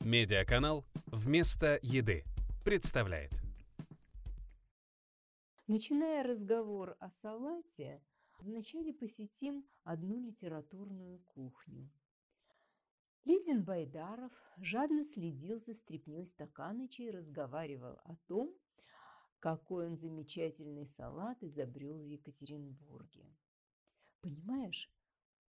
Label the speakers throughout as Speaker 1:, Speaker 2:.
Speaker 1: Медиаканал «Вместо еды» представляет.
Speaker 2: Начиная разговор о салате, вначале посетим одну литературную кухню. Лидин Байдаров жадно следил за стряпнёй Стаканыча и разговаривал о том, какой он замечательный салат изобрел в Екатеринбурге. Понимаешь,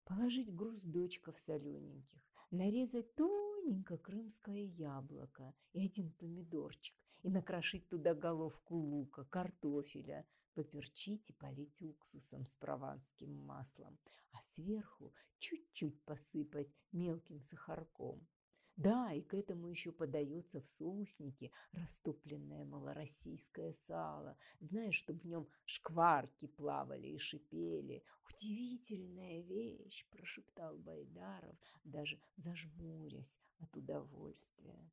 Speaker 2: положить груз дочков солененьких, нарезать тоненько крымское яблоко и один помидорчик, и накрошить туда головку лука, картофеля, поперчить и полить уксусом с прованским маслом, а сверху чуть-чуть посыпать мелким сахарком. Да, и к этому еще подается в соуснике растопленное малороссийское сало. Знаешь, чтобы в нем шкварки плавали и шипели. Удивительная вещь, прошептал Байдаров, даже зажмурясь от удовольствия.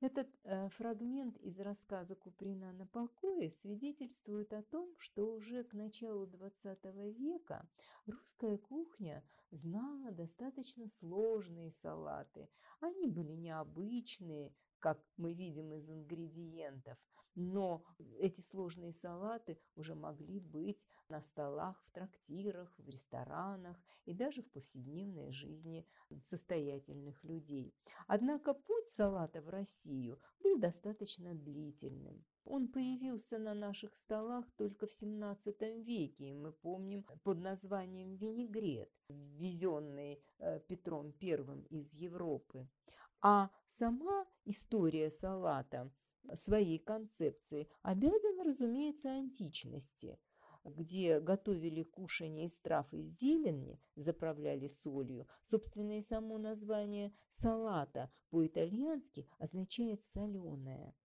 Speaker 2: Этот э, фрагмент из рассказа Куприна на покое свидетельствует о том, что уже к началу XX века русская кухня знала достаточно сложные салаты. Они были необычные, как мы видим из ингредиентов, но эти сложные салаты уже могли быть на столах в трактирах, в ресторанах и даже в повседневной жизни состоятельных людей. Однако путь салата в Россию был достаточно длительным. Он появился на наших столах только в XVII веке, и мы помним под названием винегрет, ввезенный э, Петром I из Европы. А сама история салата своей концепции обязан, разумеется, античности, где готовили кушанье из трав и зелени, заправляли солью. Собственно, и само название салата по-итальянски означает «соленое».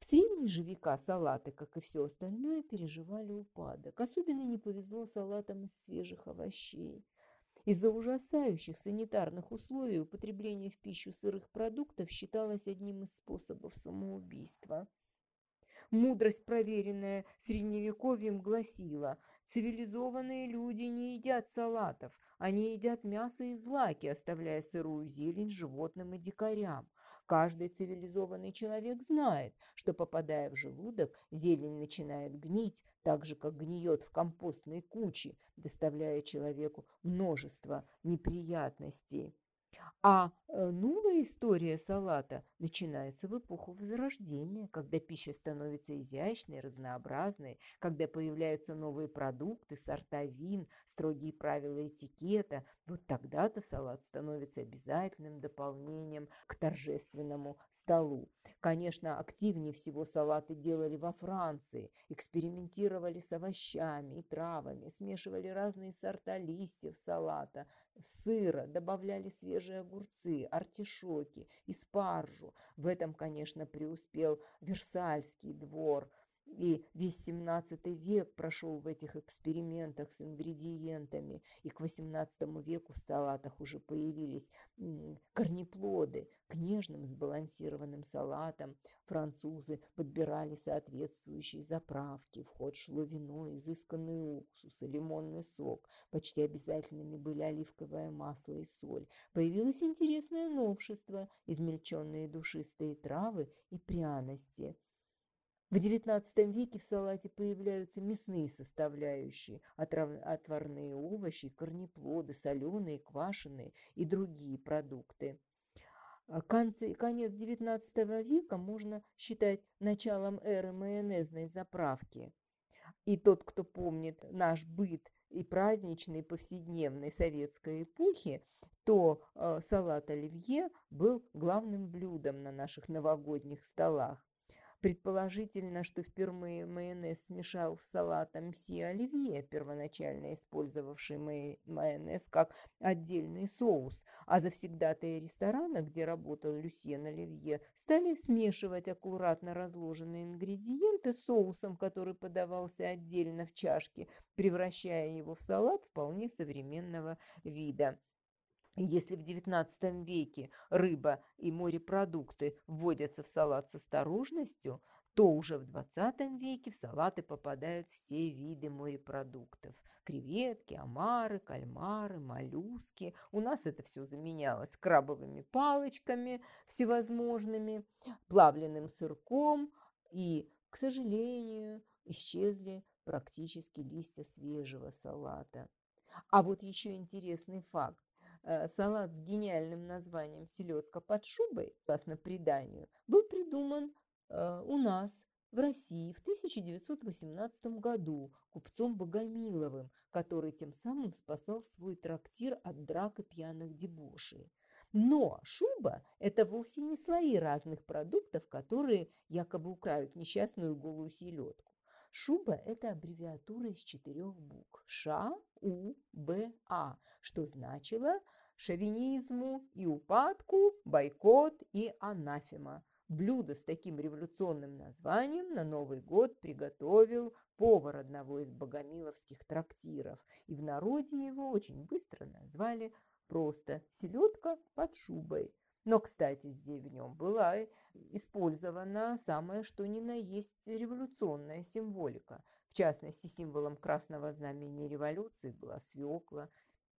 Speaker 2: В средние же века салаты, как и все остальное, переживали упадок. Особенно не повезло салатам из свежих овощей. Из-за ужасающих санитарных условий употребление в пищу сырых продуктов считалось одним из способов самоубийства. Мудрость, проверенная средневековьем, гласила, цивилизованные люди не едят салатов, они едят мясо и злаки, оставляя сырую зелень животным и дикарям. Каждый цивилизованный человек знает, что, попадая в желудок, зелень начинает гнить, так же, как гниет в компостной куче, доставляя человеку множество неприятностей. А э, новая история салата начинается в эпоху Возрождения, когда пища становится изящной, разнообразной, когда появляются новые продукты, сорта вин, строгие правила этикета. Вот тогда-то салат становится обязательным дополнением к торжественному столу. Конечно, активнее всего салаты делали во Франции, экспериментировали с овощами и травами, смешивали разные сорта листьев салата, сыра, добавляли свежие огурцы, артишоки и спаржу. В этом, конечно, преуспел Версальский двор – и весь 17 век прошел в этих экспериментах с ингредиентами, и к 18 веку в салатах уже появились корнеплоды. К нежным сбалансированным салатам французы подбирали соответствующие заправки. В ход шло вино, изысканный уксус и лимонный сок. Почти обязательными были оливковое масло и соль. Появилось интересное новшество – измельченные душистые травы и пряности – в XIX веке в салате появляются мясные составляющие, отварные овощи, корнеплоды, соленые, квашеные и другие продукты. А конец XIX века можно считать началом эры майонезной заправки. И тот, кто помнит наш быт и праздничной, повседневной советской эпохи, то э, салат оливье был главным блюдом на наших новогодних столах. Предположительно, что впервые майонез смешал с салатом Си Оливье, первоначально использовавший майонез как отдельный соус, а завсегдатые ресторана, где работал Люсьен Оливье, стали смешивать аккуратно разложенные ингредиенты с соусом, который подавался отдельно в чашке, превращая его в салат вполне современного вида. Если в XIX веке рыба и морепродукты вводятся в салат с осторожностью, то уже в 20 веке в салаты попадают все виды морепродуктов. Креветки, омары, кальмары, моллюски. У нас это все заменялось крабовыми палочками всевозможными, плавленным сырком. И, к сожалению, исчезли практически листья свежего салата. А вот еще интересный факт. Э, салат с гениальным названием «Селедка под шубой», согласно преданию, был придуман э, у нас в России в 1918 году купцом Богомиловым, который тем самым спасал свой трактир от драк и пьяных дебошей. Но шуба – это вовсе не слои разных продуктов, которые якобы украют несчастную голую селедку. Шуба – это аббревиатура из четырех букв – Ш, У, Б, А, что значило шовинизму и упадку, бойкот и анафема. Блюдо с таким революционным названием на Новый год приготовил повар одного из богомиловских трактиров, и в народе его очень быстро назвали просто «селедка под шубой». Но, кстати, здесь в нем была использована самая что ни на есть революционная символика. В частности, символом красного знамени революции была свекла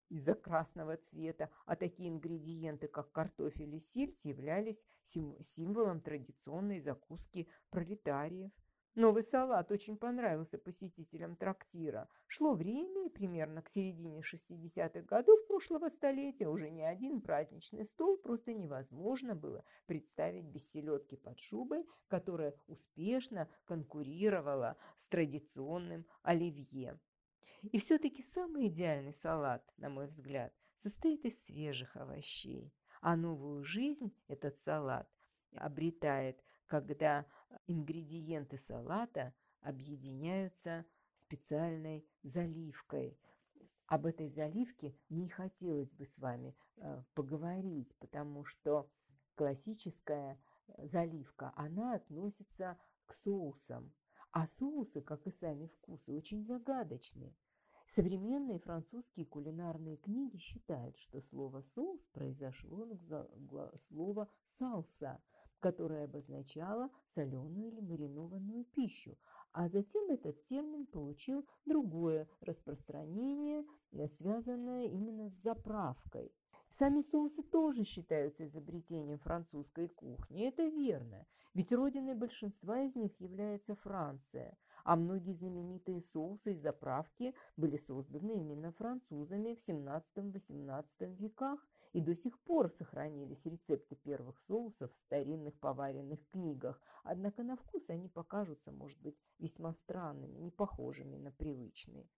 Speaker 2: из-за красного цвета, а такие ингредиенты, как картофель и сельдь, являлись символом традиционной закуски пролетариев – Новый салат очень понравился посетителям трактира. Шло время, и примерно к середине 60-х годов прошлого столетия уже ни один праздничный стол просто невозможно было представить без селедки под шубой, которая успешно конкурировала с традиционным оливье. И все-таки самый идеальный салат, на мой взгляд, состоит из свежих овощей. А новую жизнь этот салат обретает, когда ингредиенты салата объединяются специальной заливкой. Об этой заливке мне хотелось бы с вами э, поговорить, потому что классическая заливка, она относится к соусам. А соусы, как и сами вкусы, очень загадочны. Современные французские кулинарные книги считают, что слово «соус» произошло от слова «салса», которое обозначало соленую или маринованную пищу, а затем этот термин получил другое распространение, э, связанное именно с заправкой. Сами соусы тоже считаются изобретением французской кухни, это верно, ведь родиной большинства из них является Франция, а многие знаменитые соусы и заправки были созданы именно французами в 17-18 веках, и до сих пор сохранились рецепты первых соусов в старинных поваренных книгах, однако на вкус они покажутся, может быть, весьма странными, не похожими на привычные.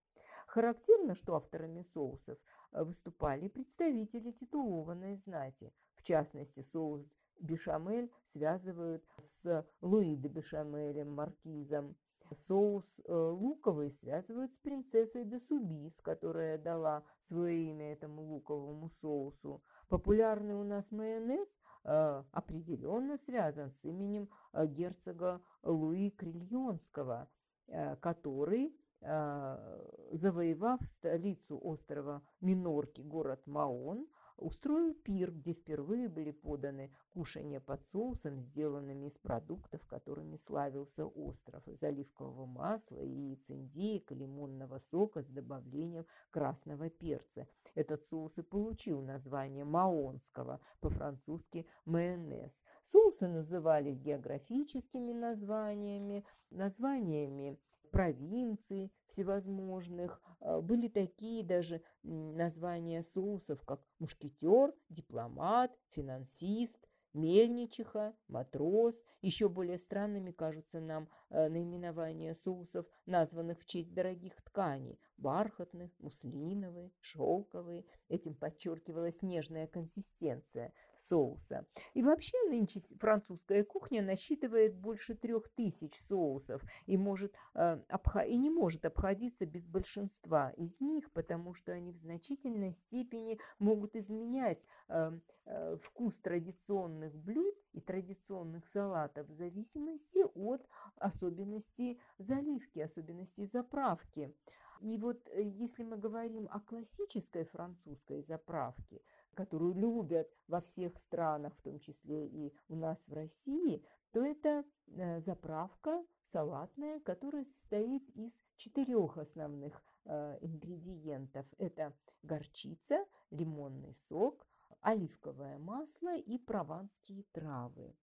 Speaker 2: Характерно, что авторами соусов э, выступали представители титулованной знати. В частности, соус бешамель связывают с Луи де Бешамелем, маркизом. Соус э, луковый связывают с принцессой де Субис, которая дала свое имя этому луковому соусу. Популярный у нас майонез э, определенно связан с именем э, герцога Луи Крильонского, э, который, э, завоевав столицу острова Минорки, город Маон, устроил пир, где впервые были поданы кушания под соусом, сделанными из продуктов, которыми славился остров, из оливкового масла, яиц индейка, лимонного сока с добавлением красного перца. Этот соус и получил название маонского, по-французски майонез. Соусы назывались географическими названиями, названиями провинций всевозможных. А, были такие даже названия соусов, как мушкетер, дипломат, финансист, мельничиха, матрос. Еще более странными кажутся нам э, наименования соусов, названных в честь дорогих тканей – бархатных, муслиновые, шелковые. Этим подчеркивалась нежная консистенция соуса. И вообще нынче французская кухня насчитывает больше трех тысяч соусов и, может, э, и не может обходиться без большинства из них, потому что они в значительной степени могут изменять э, э, вкус традиционных блюд и традиционных салатов в зависимости от особенностей заливки, особенностей заправки. И вот если мы говорим о классической французской заправке, которую любят во всех странах, в том числе и у нас в России, то это э, заправка салатная, которая состоит из четырех основных э, ингредиентов. Это горчица, лимонный сок, оливковое масло и прованские травы.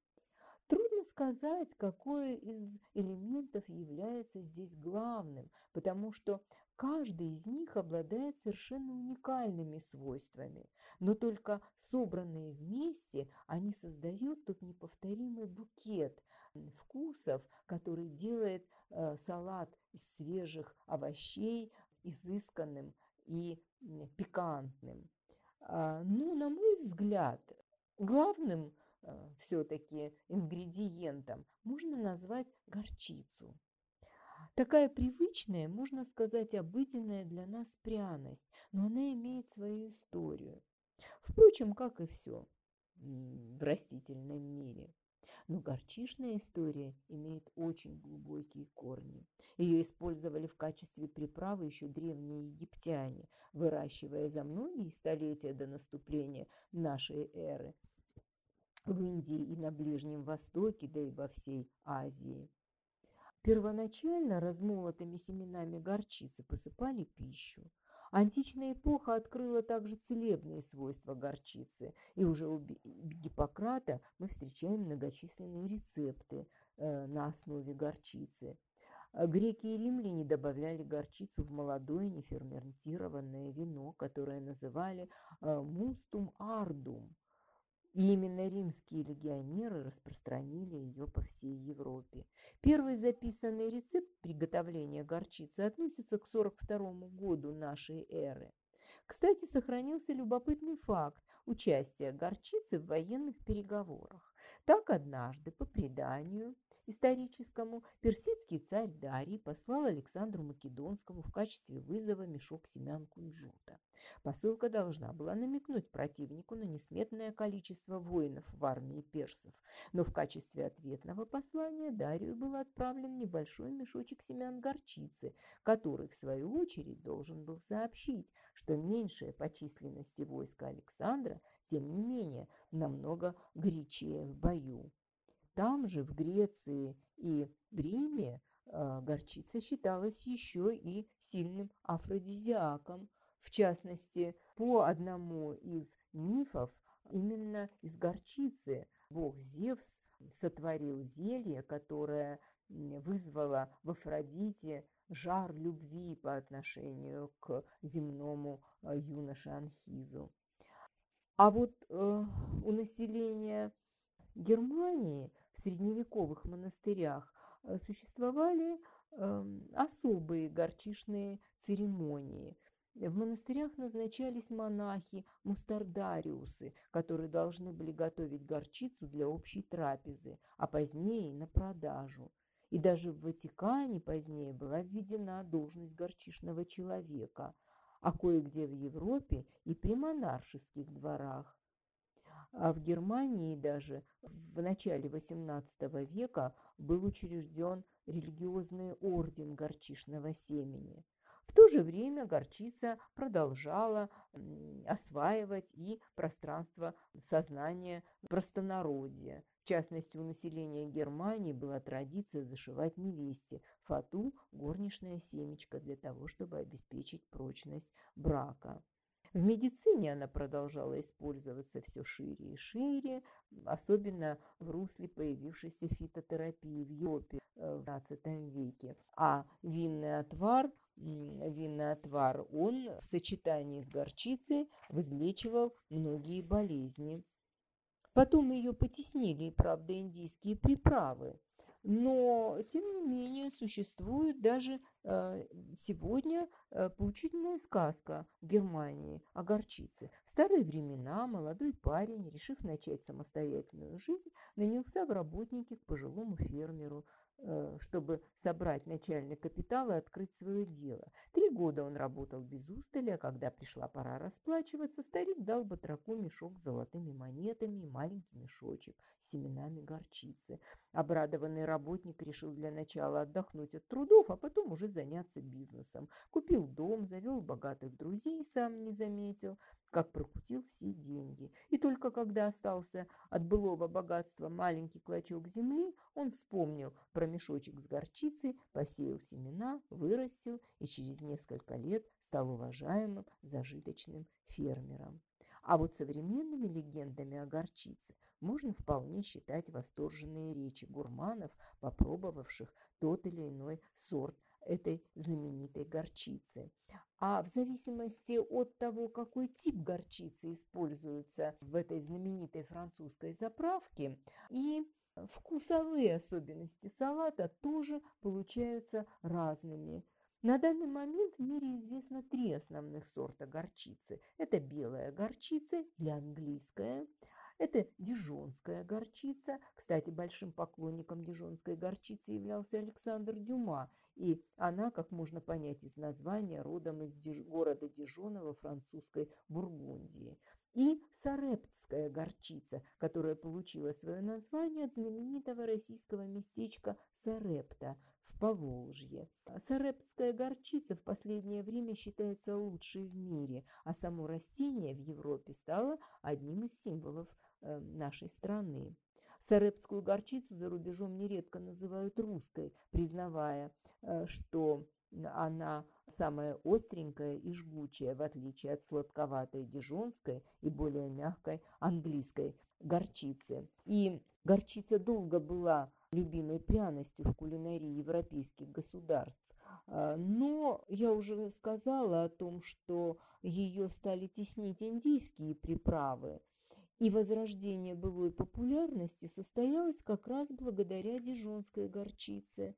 Speaker 2: Трудно сказать, какой из элементов является здесь главным, потому что каждый из них обладает совершенно уникальными свойствами, но только собранные вместе они создают тот неповторимый букет вкусов, который делает э, салат из свежих овощей изысканным и пикантным. А, ну, на мой взгляд, главным э, все-таки ингредиентом можно назвать горчицу. Такая привычная, можно сказать, обыденная для нас пряность, но она имеет свою историю. Впрочем, как и все в растительном мире. Но горчишная история имеет очень глубокие корни. Ее использовали в качестве приправы еще древние египтяне, выращивая за многие столетия до наступления нашей эры в Индии и на Ближнем Востоке, да и во всей Азии. Первоначально размолотыми семенами горчицы посыпали пищу, Античная эпоха открыла также целебные свойства горчицы, и уже у Гиппократа мы встречаем многочисленные рецепты э, на основе горчицы. Греки и римляне добавляли горчицу в молодое неферментированное вино, которое называли э, мустум ардум. И именно римские легионеры распространили ее по всей Европе. Первый записанный рецепт приготовления горчицы относится к 42 году нашей эры. Кстати, сохранился любопытный факт участия горчицы в военных переговорах. Так однажды, по преданию, историческому, персидский царь Дарий послал Александру Македонскому в качестве вызова мешок семян кунжута. Посылка должна была намекнуть противнику на несметное количество воинов в армии персов, но в качестве ответного послания Дарию был отправлен небольшой мешочек семян горчицы, который, в свою очередь, должен был сообщить, что меньшее по численности войска Александра, тем не менее, намного горячее в бою. Там же, в Греции и в Риме, а, горчица считалась еще и сильным афродизиаком. В частности, по одному из мифов, именно из горчицы бог Зевс сотворил зелье, которое вызвало в Афродите жар любви по отношению к земному а, юноше Анхизу. А вот э, у населения Германии в средневековых монастырях э, существовали эм, особые горчишные церемонии. В монастырях назначались монахи, мустардариусы, которые должны были готовить горчицу для общей трапезы, а позднее на продажу. И даже в Ватикане позднее была введена должность горчишного человека, а кое-где в Европе и при монаршеских дворах. А в Германии даже в начале XVIII века был учрежден религиозный орден горчишного семени. В то же время горчица продолжала осваивать и пространство сознания простонародья. В частности, у населения Германии была традиция зашивать невесте фату горничное семечко для того, чтобы обеспечить прочность брака. В медицине она продолжала использоваться все шире и шире, особенно в русле появившейся фитотерапии в Европе э, в XVII веке. А винный отвар, винный отвар, он в сочетании с горчицей возлечивал многие болезни. Потом ее потеснили, правда, индийские приправы. Но, тем не менее, существует даже э, сегодня э, поучительная сказка в Германии о горчице. В старые времена молодой парень, решив начать самостоятельную жизнь, нанялся в работники к пожилому фермеру, чтобы собрать начальный капитал и открыть свое дело. Три года он работал без устали, а когда пришла пора расплачиваться, старик дал батраку мешок с золотыми монетами и маленький мешочек с семенами горчицы. Обрадованный работник решил для начала отдохнуть от трудов, а потом уже заняться бизнесом. Купил дом, завел богатых друзей, сам не заметил, как прокутил все деньги. И только когда остался от былого богатства маленький клочок земли, он вспомнил про мешочек с горчицей, посеял семена, вырастил и через несколько лет стал уважаемым зажиточным фермером. А вот современными легендами о горчице можно вполне считать восторженные речи гурманов, попробовавших тот или иной сорт этой знаменитой горчицы. А в зависимости от того, какой тип горчицы используется в этой знаменитой французской заправке, и вкусовые особенности салата тоже получаются разными. На данный момент в мире известно три основных сорта горчицы. Это белая горчица или английская, это дижонская горчица. Кстати, большим поклонником дижонской горчицы являлся Александр Дюма, и она, как можно понять из названия, родом из Диж... города Дижона во французской Бургундии. И сарептская горчица, которая получила свое название от знаменитого российского местечка Сарепта в Поволжье. Сарептская горчица в последнее время считается лучшей в мире, а само растение в Европе стало одним из символов нашей страны. Сарепскую горчицу за рубежом нередко называют русской, признавая, э, что она самая остренькая и жгучая, в отличие от сладковатой дижонской и более мягкой английской горчицы. И горчица долго была любимой пряностью в кулинарии европейских государств. Э, но я уже сказала о том, что ее стали теснить индийские приправы – и возрождение былой популярности состоялось как раз благодаря дижонской горчице.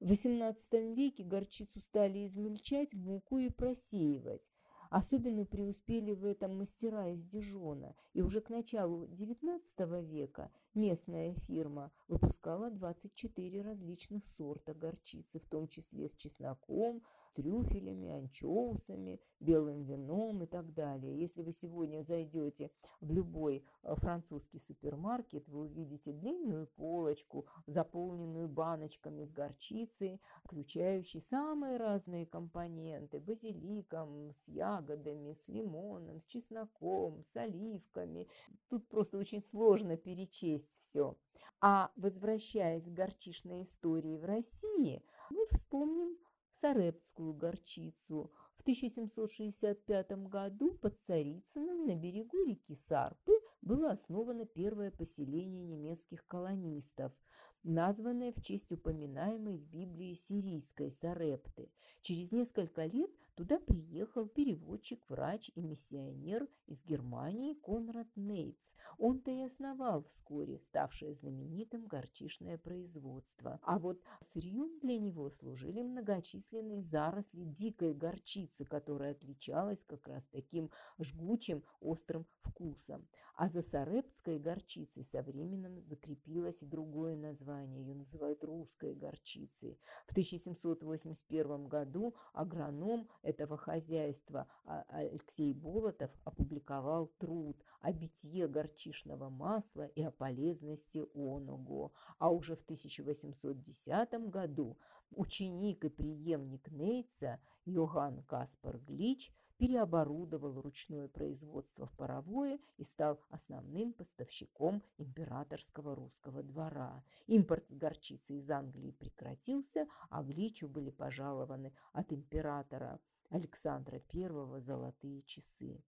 Speaker 2: В XVIII веке горчицу стали измельчать в муку и просеивать. Особенно преуспели в этом мастера из Дижона, и уже к началу XIX века местная фирма выпускала 24 различных сорта горчицы, в том числе с чесноком, трюфелями, анчоусами, белым вином и так далее. Если вы сегодня зайдете в любой э, французский супермаркет, вы увидите длинную полочку, заполненную баночками с горчицей, включающей самые разные компоненты – базиликом, с ягодами, с лимоном, с чесноком, с оливками. Тут просто очень сложно перечесть все. А возвращаясь к горчичной истории в России, мы вспомним сарептскую горчицу. В 1765 году под Царицыным на берегу реки Сарпы было основано первое поселение немецких колонистов – названное в честь упоминаемой в Библии сирийской Сарепты. Через несколько лет туда приехал переводчик, врач и миссионер из Германии Конрад Нейтс. Он-то и основал вскоре ставшее знаменитым горчишное производство. А вот сырьем для него служили многочисленные заросли дикой горчицы, которая отличалась как раз таким жгучим острым вкусом. А за сарептской горчицей со временем закрепилось и другое название. Ее называют русской горчицей. В 1781 году агроном этого хозяйства а, Алексей Болотов опубликовал труд о битье горчишного масла и о полезности оного. А уже в 1810 году ученик и преемник Нейтса Йоганн Каспар Глич – переоборудовал ручное производство в паровое и стал основным поставщиком императорского русского двора. Импорт горчицы из Англии прекратился, а Гличу были пожалованы от императора Александра I золотые часы.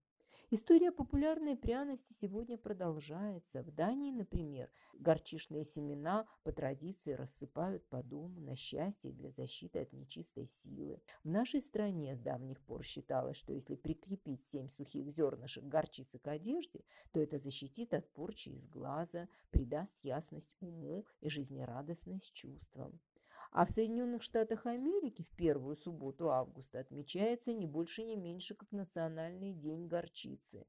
Speaker 2: История популярной пряности сегодня продолжается. В Дании, например, горчишные семена по традиции рассыпают по дому на счастье для защиты от нечистой силы. В нашей стране с давних пор считалось, что если прикрепить семь сухих зернышек горчицы к одежде, то это защитит от порчи из глаза, придаст ясность уму и жизнерадостность чувствам. А в Соединенных Штатах Америки в первую субботу августа отмечается не больше, не меньше, как Национальный день горчицы.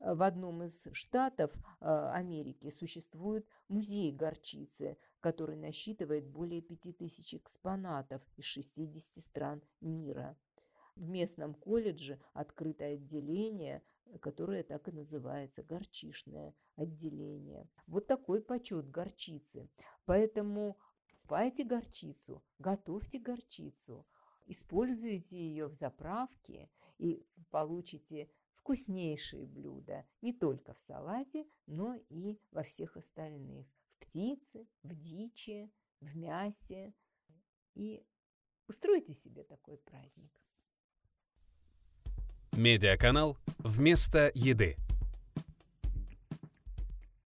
Speaker 2: В одном из штатов э, Америки существует музей горчицы, который насчитывает более 5000 экспонатов из 60 стран мира. В местном колледже открыто отделение, которое так и называется – горчишное отделение. Вот такой почет горчицы. Поэтому Покупайте горчицу, готовьте горчицу, используйте ее в заправке и получите вкуснейшие блюда не только в салате, но и во всех остальных. В птице, в дичи, в мясе. И устройте себе такой праздник.
Speaker 1: Медиаканал «Вместо еды»